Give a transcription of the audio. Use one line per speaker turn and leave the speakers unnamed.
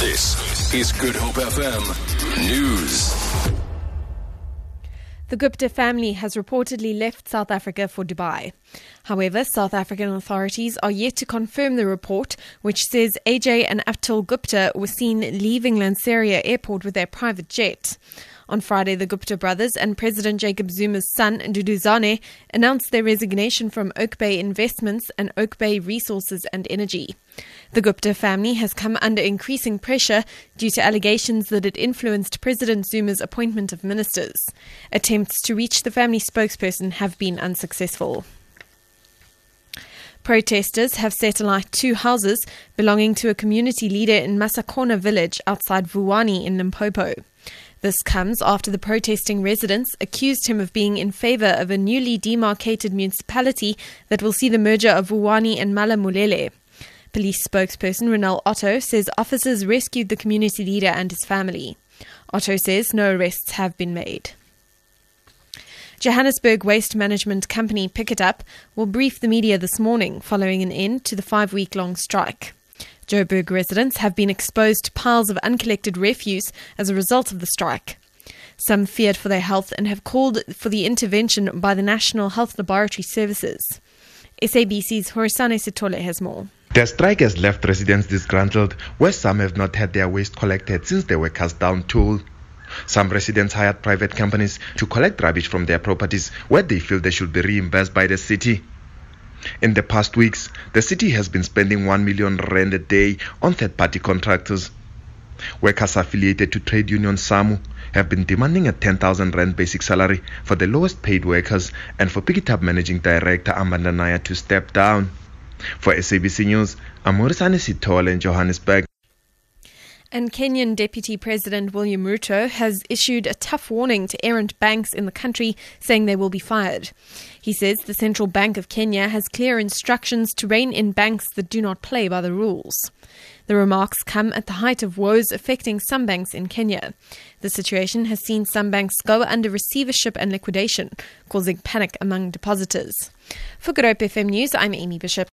This is Good Hope FM News.
The Gupta family has reportedly left South Africa for Dubai. However, South African authorities are yet to confirm the report, which says Ajay and Atul Gupta were seen leaving Lanseria airport with their private jet. On Friday, the Gupta brothers and President Jacob Zuma's son, Duduzane, announced their resignation from Oak Bay Investments and Oak Bay Resources and Energy. The Gupta family has come under increasing pressure due to allegations that it influenced President Zuma's appointment of ministers. Attempts to reach the family spokesperson have been unsuccessful. Protesters have set alight two houses belonging to a community leader in Masakona village outside Vuwani in Limpopo. This comes after the protesting residents accused him of being in favour of a newly demarcated municipality that will see the merger of Vuwani and Malamulele. Police spokesperson Ronel Otto says officers rescued the community leader and his family. Otto says no arrests have been made. Johannesburg waste management company Pikitup will brief the media this morning following an end to the five week long strike. Joburg residents have been exposed to piles of uncollected refuse as a result of the strike. Some feared for their health and have called for the intervention by the National Health Laboratory Services. SABC's Horisane Sitole has more.
The strike has left residents disgruntled, where some have not had their waste collected since they were cast down tool. Some residents hired private companies to collect rubbish from their properties where they feel they should be reimbursed by the city. In the past weeks, the city has been spending 1 million rand a day on third party contractors. Workers affiliated to trade union SAMWU have been demanding a 10,000 rand basic salary for the lowest paid workers and for Pick managing director Amanda Nair to step down. For SABC News, I'm Sitole in Johannesburg.
And Kenyan Deputy President William Ruto has issued a tough warning to errant banks in the country, saying they will be fired. He says the Central Bank of Kenya has clear instructions to rein in banks that do not play by the rules. The remarks come at the height of woes affecting some banks in Kenya. The situation has seen some banks go under receivership and liquidation, causing panic among depositors. For Good Hope FM News, I'm Amy Bishop.